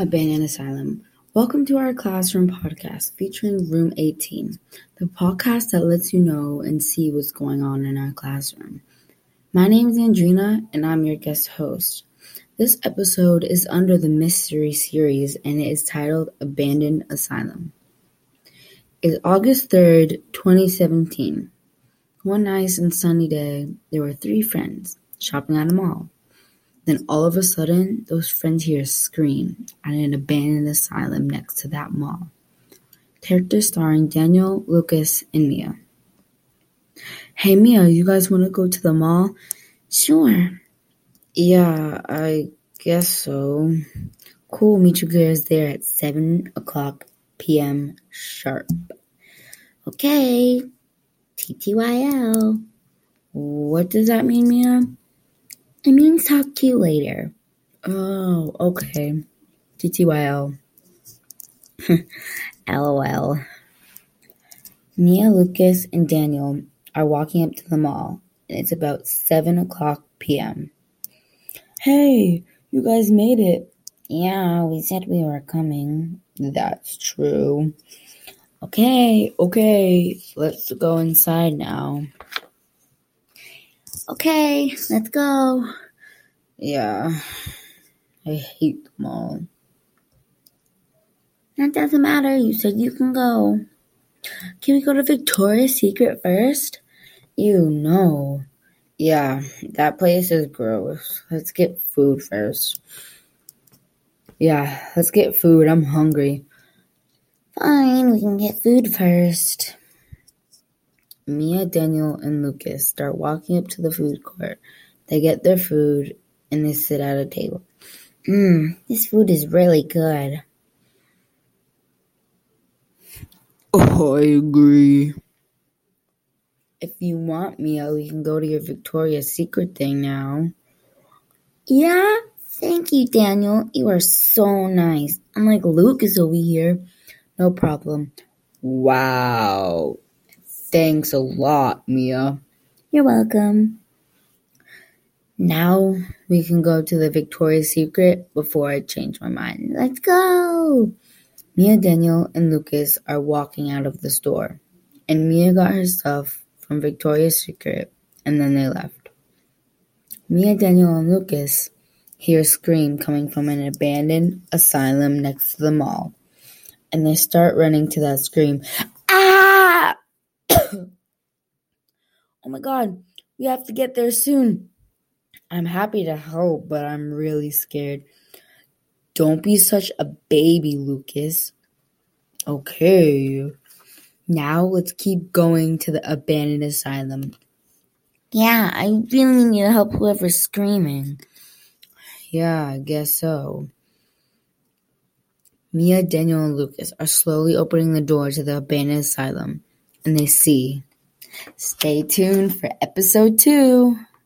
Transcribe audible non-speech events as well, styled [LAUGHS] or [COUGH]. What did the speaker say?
Abandoned Asylum. Welcome to our classroom podcast featuring Room 18, the podcast that lets you know and see what's going on in our classroom. My name is Andrina, and I'm your guest host. This episode is under the mystery series and it is titled Abandoned Asylum. It's August 3rd, 2017. One nice and sunny day, there were three friends shopping at a mall. Then all of a sudden, those friends hear a scream at an abandoned asylum next to that mall. Characters starring Daniel, Lucas, and Mia. Hey Mia, you guys want to go to the mall? Sure. Yeah, I guess so. Cool, meet you guys there at 7 o'clock p.m. sharp. Okay. TTYL. What does that mean, Mia? It means talk to you later. Oh, okay. TTYL. LOL. [LAUGHS] Mia, Lucas, and Daniel are walking up to the mall, and it's about 7 o'clock p.m. Hey, you guys made it. Yeah, we said we were coming. That's true. Okay, okay, let's go inside now. Okay, let's go. Yeah, I hate the mall. That doesn't matter. You said you can go. Can we go to Victoria's Secret first? You know. Yeah, that place is gross. Let's get food first. Yeah, let's get food. I'm hungry. Fine, we can get food first. Mia, Daniel, and Lucas start walking up to the food court. They get their food and they sit at a table. Mmm, this food is really good. Oh, I agree. If you want, Mia, we can go to your Victoria's Secret thing now. Yeah? Thank you, Daniel. You are so nice. I'm like Lucas over here. No problem. Wow. Thanks a lot, Mia. You're welcome. Now we can go to the Victoria's Secret before I change my mind. Let's go. Mia, Daniel, and Lucas are walking out of the store, and Mia got her stuff from Victoria's Secret, and then they left. Mia, Daniel, and Lucas hear a scream coming from an abandoned asylum next to the mall, and they start running to that scream. Ah! oh Oh my god, we have to get there soon. I'm happy to help, but I'm really scared. Don't be such a baby, Lucas. Okay. Now let's keep going to the abandoned asylum. Yeah, I really need to help whoever's screaming. Yeah, I guess so. Mia, Daniel, and Lucas are slowly opening the door to the abandoned asylum, and they see. Stay tuned for episode two.